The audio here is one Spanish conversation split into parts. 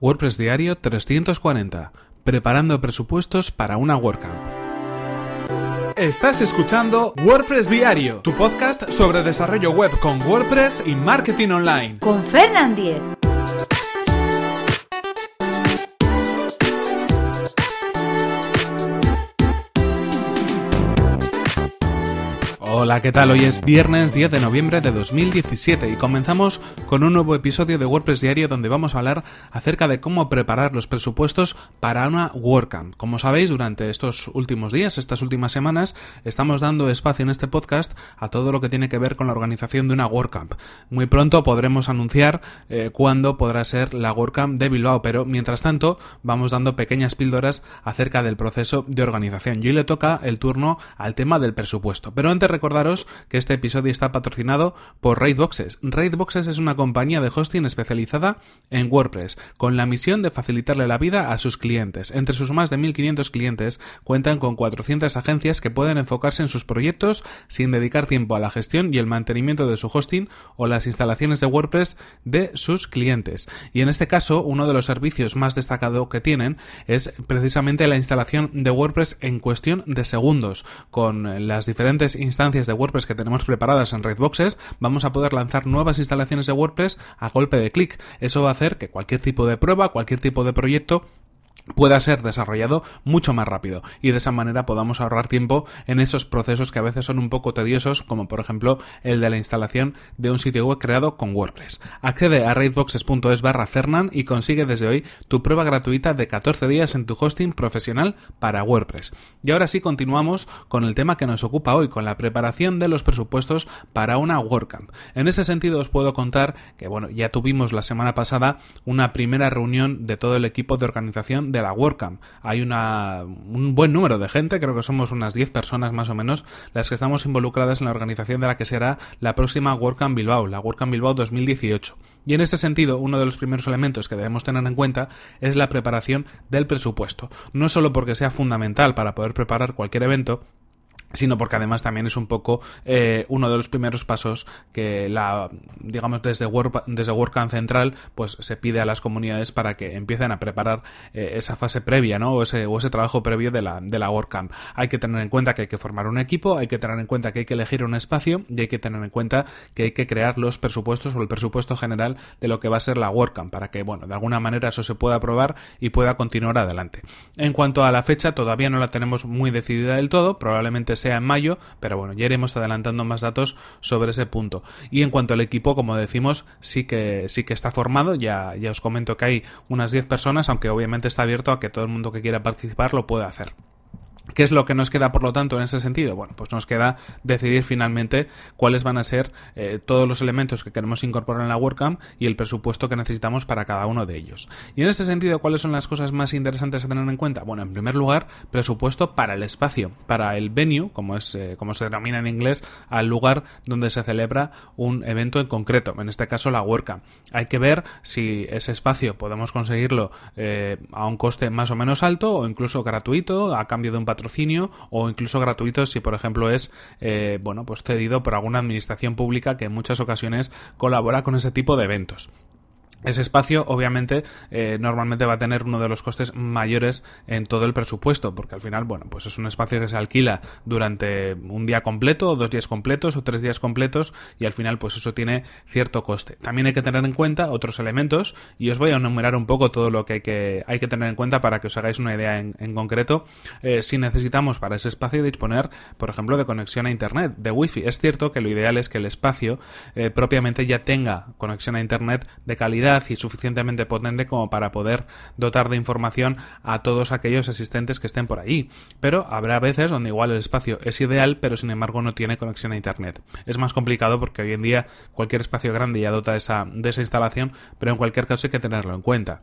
WordPress Diario 340. Preparando presupuestos para una WordCamp. Estás escuchando WordPress Diario, tu podcast sobre desarrollo web con WordPress y marketing online. Con Fernand Diez. Hola, ¿qué tal? Hoy es viernes 10 de noviembre de 2017 y comenzamos con un nuevo episodio de WordPress Diario donde vamos a hablar acerca de cómo preparar los presupuestos para una WordCamp. Como sabéis, durante estos últimos días, estas últimas semanas, estamos dando espacio en este podcast a todo lo que tiene que ver con la organización de una WordCamp. Muy pronto podremos anunciar eh, cuándo podrá ser la WordCamp de Bilbao, pero mientras tanto vamos dando pequeñas píldoras acerca del proceso de organización. Y hoy le toca el turno al tema del presupuesto. Pero antes recordaros que este episodio está patrocinado por Raidboxes. Raidboxes es una compañía de hosting especializada en WordPress, con la misión de facilitarle la vida a sus clientes. Entre sus más de 1.500 clientes cuentan con 400 agencias que pueden enfocarse en sus proyectos sin dedicar tiempo a la gestión y el mantenimiento de su hosting o las instalaciones de WordPress de sus clientes. Y en este caso, uno de los servicios más destacados que tienen es precisamente la instalación de WordPress en cuestión de segundos, con las diferentes instancias de WordPress que tenemos preparadas en Redboxes, vamos a poder lanzar nuevas instalaciones de WordPress a golpe de clic. Eso va a hacer que cualquier tipo de prueba, cualquier tipo de proyecto pueda ser desarrollado mucho más rápido y de esa manera podamos ahorrar tiempo en esos procesos que a veces son un poco tediosos como por ejemplo el de la instalación de un sitio web creado con WordPress. Accede a raidboxes.es barra Fernan y consigue desde hoy tu prueba gratuita de 14 días en tu hosting profesional para WordPress. Y ahora sí continuamos con el tema que nos ocupa hoy, con la preparación de los presupuestos para una WordCamp. En ese sentido os puedo contar que bueno, ya tuvimos la semana pasada una primera reunión de todo el equipo de organización de la WordCamp. Hay una, un buen número de gente, creo que somos unas 10 personas más o menos, las que estamos involucradas en la organización de la que será la próxima WordCamp Bilbao, la WordCamp Bilbao 2018. Y en este sentido, uno de los primeros elementos que debemos tener en cuenta es la preparación del presupuesto. No solo porque sea fundamental para poder preparar cualquier evento, sino porque además también es un poco eh, uno de los primeros pasos que la digamos desde desde WordCamp central pues se pide a las comunidades para que empiecen a preparar eh, esa fase previa ¿no? o, ese, o ese trabajo previo de la, de la WordCamp hay que tener en cuenta que hay que formar un equipo hay que tener en cuenta que hay que elegir un espacio y hay que tener en cuenta que hay que crear los presupuestos o el presupuesto general de lo que va a ser la WordCamp para que bueno de alguna manera eso se pueda aprobar y pueda continuar adelante en cuanto a la fecha todavía no la tenemos muy decidida del todo probablemente sea en mayo, pero bueno, ya iremos adelantando más datos sobre ese punto. Y en cuanto al equipo, como decimos, sí que sí que está formado, ya, ya os comento que hay unas 10 personas, aunque obviamente está abierto a que todo el mundo que quiera participar lo pueda hacer. ¿Qué es lo que nos queda, por lo tanto, en ese sentido? Bueno, pues nos queda decidir finalmente cuáles van a ser eh, todos los elementos que queremos incorporar en la WordCamp y el presupuesto que necesitamos para cada uno de ellos. Y en ese sentido, ¿cuáles son las cosas más interesantes a tener en cuenta? Bueno, en primer lugar, presupuesto para el espacio, para el venue, como es eh, como se denomina en inglés, al lugar donde se celebra un evento en concreto, en este caso la WordCamp. Hay que ver si ese espacio podemos conseguirlo eh, a un coste más o menos alto o incluso gratuito a cambio de un patrocinio o incluso gratuito si por ejemplo es eh, bueno pues cedido por alguna administración pública que en muchas ocasiones colabora con ese tipo de eventos. Ese espacio, obviamente, eh, normalmente va a tener uno de los costes mayores en todo el presupuesto, porque al final, bueno, pues es un espacio que se alquila durante un día completo, o dos días completos, o tres días completos, y al final, pues eso tiene cierto coste. También hay que tener en cuenta otros elementos, y os voy a enumerar un poco todo lo que hay que, hay que tener en cuenta para que os hagáis una idea en, concreto. Eh, si necesitamos para ese espacio disponer, por ejemplo, de conexión a Internet, de Wi-Fi. Es cierto que lo ideal es que el espacio eh, propiamente ya tenga conexión a Internet de calidad y suficientemente potente como para poder dotar de información a todos aquellos asistentes que estén por ahí. Pero habrá veces donde igual el espacio es ideal, pero sin embargo no tiene conexión a Internet. Es más complicado porque hoy en día cualquier espacio grande ya dota de esa instalación, pero en cualquier caso hay que tenerlo en cuenta.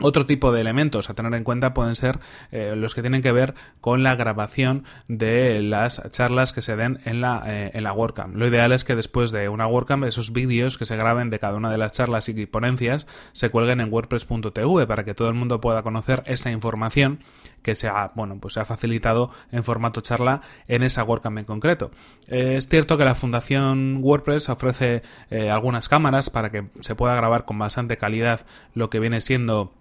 Otro tipo de elementos a tener en cuenta pueden ser eh, los que tienen que ver con la grabación de las charlas que se den en la, eh, en la WordCamp. Lo ideal es que después de una WordCamp esos vídeos que se graben de cada una de las charlas y ponencias se cuelguen en wordpress.tv para que todo el mundo pueda conocer esa información que se ha, bueno, pues se ha facilitado en formato charla en esa WordCamp en concreto. Eh, es cierto que la Fundación WordPress ofrece eh, algunas cámaras para que se pueda grabar con bastante calidad lo que viene siendo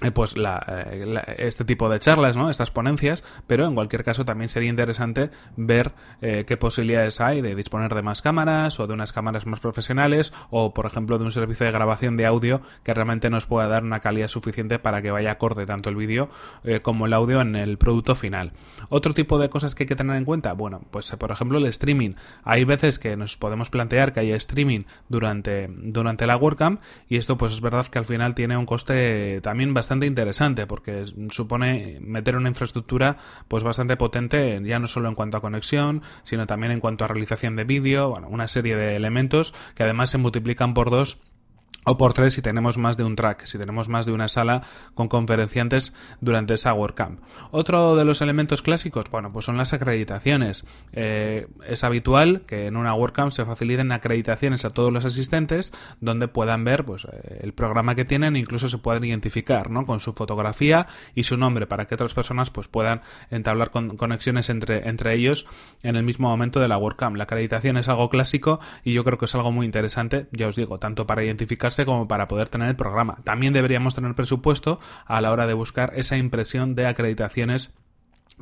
eh, pues eh, este tipo de charlas, ¿no? Estas ponencias, pero en cualquier caso también sería interesante ver eh, qué posibilidades hay de disponer de más cámaras o de unas cámaras más profesionales o, por ejemplo, de un servicio de grabación de audio que realmente nos pueda dar una calidad suficiente para que vaya acorde tanto el vídeo como el audio en el producto final. Otro tipo de cosas que hay que tener en cuenta, bueno, pues por ejemplo el streaming. Hay veces que nos podemos plantear que haya streaming durante, durante la WordCamp y esto pues es verdad que al final tiene un coste también bastante interesante porque supone meter una infraestructura pues bastante potente ya no solo en cuanto a conexión sino también en cuanto a realización de vídeo bueno una serie de elementos que además se multiplican por dos o por tres si tenemos más de un track, si tenemos más de una sala con conferenciantes durante esa WordCamp. Otro de los elementos clásicos, bueno, pues son las acreditaciones. Eh, es habitual que en una WordCamp se faciliten acreditaciones a todos los asistentes donde puedan ver pues, eh, el programa que tienen e incluso se puedan identificar ¿no? con su fotografía y su nombre para que otras personas pues, puedan entablar conexiones entre, entre ellos en el mismo momento de la WordCamp. La acreditación es algo clásico y yo creo que es algo muy interesante, ya os digo, tanto para identificar como para poder tener el programa. También deberíamos tener presupuesto a la hora de buscar esa impresión de acreditaciones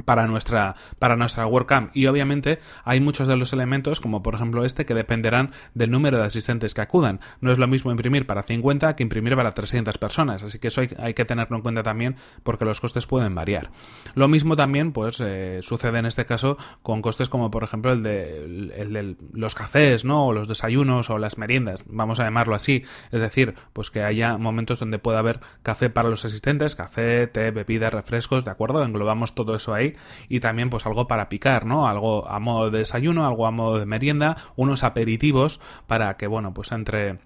para nuestra para nuestra WordCamp. Y obviamente hay muchos de los elementos como por ejemplo este que dependerán del número de asistentes que acudan. No es lo mismo imprimir para 50 que imprimir para 300 personas así que eso hay, que tenerlo en cuenta también porque los costes pueden variar. Lo mismo también pues eh, sucede en este caso con costes como por ejemplo el de, el de los cafés no o los desayunos o las meriendas vamos a llamarlo así. Es decir pues que haya momentos donde pueda haber café para los asistentes café té bebidas refrescos de acuerdo englobamos todo eso ahí y también pues algo para picar, ¿no? Algo a modo de desayuno, algo a modo de merienda, unos aperitivos para que, bueno, pues entre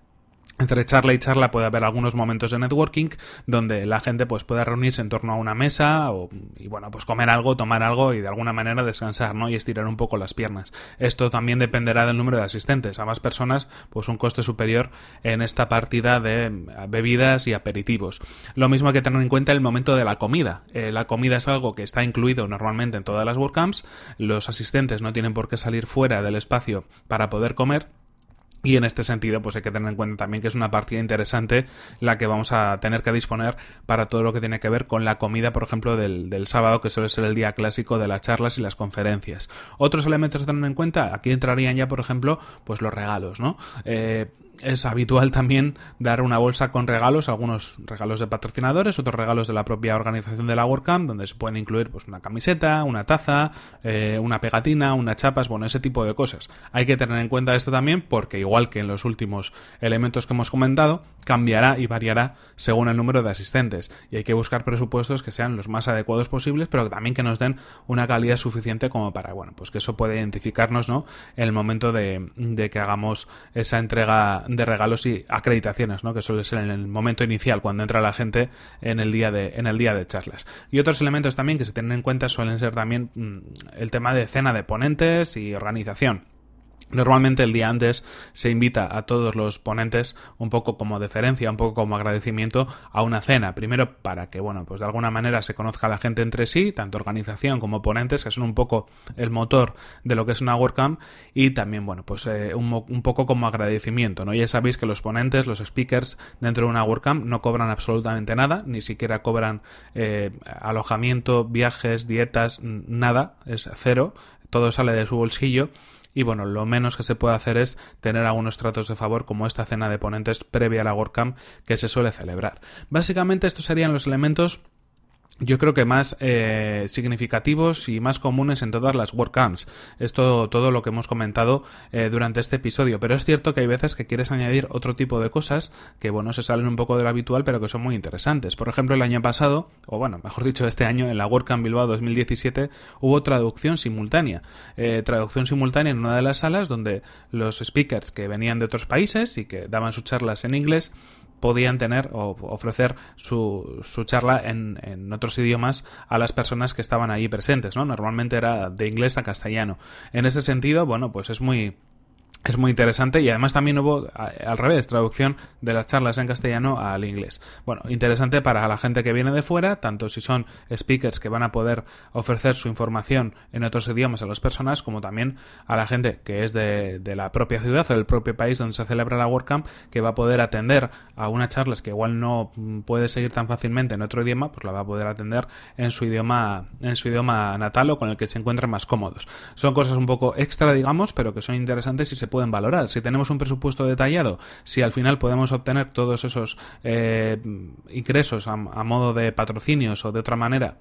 entre charla y charla puede haber algunos momentos de networking donde la gente pues pueda reunirse en torno a una mesa o, y bueno pues comer algo, tomar algo y de alguna manera descansar ¿no? y estirar un poco las piernas. Esto también dependerá del número de asistentes. A más personas pues un coste superior en esta partida de bebidas y aperitivos. Lo mismo hay que tener en cuenta el momento de la comida. Eh, la comida es algo que está incluido normalmente en todas las WordCamps. Los asistentes no tienen por qué salir fuera del espacio para poder comer y en este sentido, pues hay que tener en cuenta también que es una partida interesante la que vamos a tener que disponer para todo lo que tiene que ver con la comida, por ejemplo, del, del sábado, que suele ser el día clásico de las charlas y las conferencias. Otros elementos a tener en cuenta, aquí entrarían ya, por ejemplo, pues los regalos, ¿no? Eh, es habitual también dar una bolsa con regalos, algunos regalos de patrocinadores, otros regalos de la propia organización de la WordCamp, donde se pueden incluir pues una camiseta, una taza, eh, una pegatina, unas chapas, bueno, ese tipo de cosas. Hay que tener en cuenta esto también porque igual que en los últimos elementos que hemos comentado, cambiará y variará según el número de asistentes y hay que buscar presupuestos que sean los más adecuados posibles, pero también que nos den una calidad suficiente como para, bueno, pues que eso pueda identificarnos, ¿no? En el momento de, de que hagamos esa entrega de regalos y acreditaciones, ¿no? que suele ser en el momento inicial, cuando entra la gente en el día de, en el día de charlas. Y otros elementos también que se tienen en cuenta suelen ser también mm, el tema de cena de ponentes y organización. Normalmente el día antes se invita a todos los ponentes un poco como deferencia, un poco como agradecimiento a una cena. Primero para que, bueno, pues de alguna manera se conozca la gente entre sí, tanto organización como ponentes, que son un poco el motor de lo que es una WordCamp, y también, bueno, pues eh, un, poco como agradecimiento, ¿no? Ya sabéis que los ponentes, los speakers dentro de una WordCamp no cobran absolutamente nada, ni siquiera cobran eh, alojamiento, viajes, dietas, nada, es cero, todo sale de su bolsillo y bueno, lo menos que se puede hacer es tener algunos tratos de favor como esta cena de ponentes previa a la WordCamp que se suele celebrar. Básicamente estos serían los elementos yo creo que más eh, significativos y más comunes en todas las WordCamps. Esto todo lo que hemos comentado eh, durante este episodio. Pero es cierto que hay veces que quieres añadir otro tipo de cosas que, bueno, se salen un poco de lo habitual, pero que son muy interesantes. Por ejemplo, el año pasado, o bueno, mejor dicho, este año, en la WordCamp Bilbao 2017, hubo traducción simultánea. Eh, traducción simultánea en una de las salas donde los speakers que venían de otros países y que daban sus charlas en inglés podían tener o ofrecer su, su charla en, en, otros idiomas a las personas que estaban ahí presentes, ¿no? Normalmente era de inglés a castellano. En ese sentido, bueno, pues es muy es muy interesante y además también hubo al revés, traducción de las charlas en castellano al inglés. Bueno, interesante para la gente que viene de fuera, tanto si son speakers que van a poder ofrecer su información en otros idiomas a las personas, como también a la gente que es de, la propia ciudad o del propio país donde se celebra la WordCamp, que va a poder atender a unas charlas que igual no puede seguir tan fácilmente en otro idioma, pues la va a poder atender en su idioma, en su idioma natal o con el que se encuentren más cómodos. Son cosas un poco extra, digamos, pero que son interesantes y se pueden valorar. Si tenemos un presupuesto detallado, si al final podemos obtener todos esos eh, ingresos a modo de patrocinios o de otra manera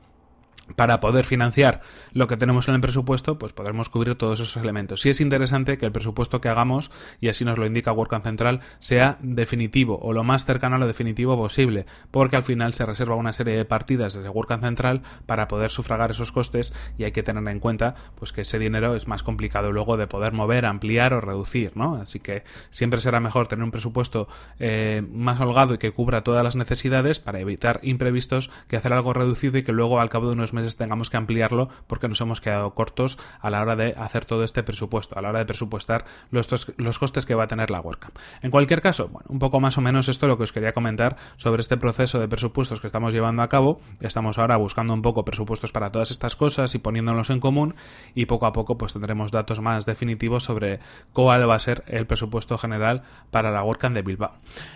para poder financiar lo que tenemos en el presupuesto, pues podremos cubrir todos esos elementos. Sí es interesante que el presupuesto que hagamos, y así nos lo indica WordCamp Central, sea definitivo o lo más cercano a lo definitivo posible, porque al final se reserva una serie de partidas desde WordCamp Central para poder sufragar esos costes y hay que tener en cuenta pues que ese dinero es más complicado luego de poder mover, ampliar o reducir, ¿no? Así que siempre será mejor tener un presupuesto eh, más holgado y que cubra todas las necesidades para evitar imprevistos que hacer algo reducido y que luego al cabo de unos meses tengamos que ampliarlo porque nos hemos quedado cortos a la hora de hacer todo este presupuesto, a la hora de presupuestar los, los costes que va a tener la WordCamp. En cualquier caso, bueno, un poco más o menos esto es lo que os quería comentar sobre este proceso de presupuestos que estamos llevando a cabo. Estamos ahora buscando un poco presupuestos para todas estas cosas y poniéndolos en común y poco a poco pues tendremos datos más definitivos sobre cuál va a ser el presupuesto general para la WordCamp de Bilbao.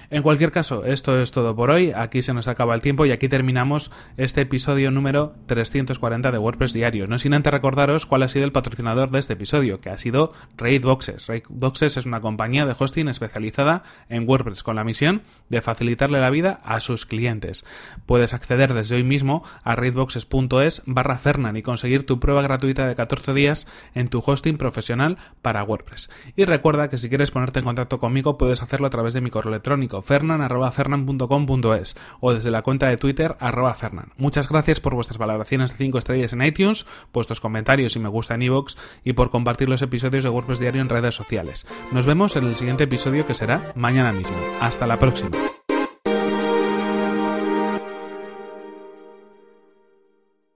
En cualquier caso, esto es todo por hoy. Aquí se nos acaba el tiempo y aquí terminamos este episodio número 3 340 de WordPress diario. No sin antes recordaros cuál ha sido el patrocinador de este episodio, que ha sido Raidboxes. Raidboxes es una compañía de hosting especializada en WordPress con la misión de facilitarle la vida a sus clientes. Puedes acceder desde hoy mismo a raidboxes.es barra Fernan y conseguir tu prueba gratuita de 14 días en tu hosting profesional para WordPress. Y recuerda que si quieres ponerte en contacto conmigo puedes hacerlo a través de mi correo electrónico fernan.fernan.com.es o desde la cuenta de Twitter arroba fernan. Muchas gracias por vuestras valoraciones de 5 estrellas en iTunes, vuestros comentarios y me gusta en iVoox y por compartir los episodios de WordPress Diario en redes sociales. Nos vemos en el siguiente episodio que será mañana mismo. Hasta la próxima.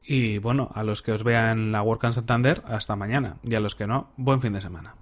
Y bueno, a los que os vean la WordCamp Santander, hasta mañana. Y a los que no, buen fin de semana.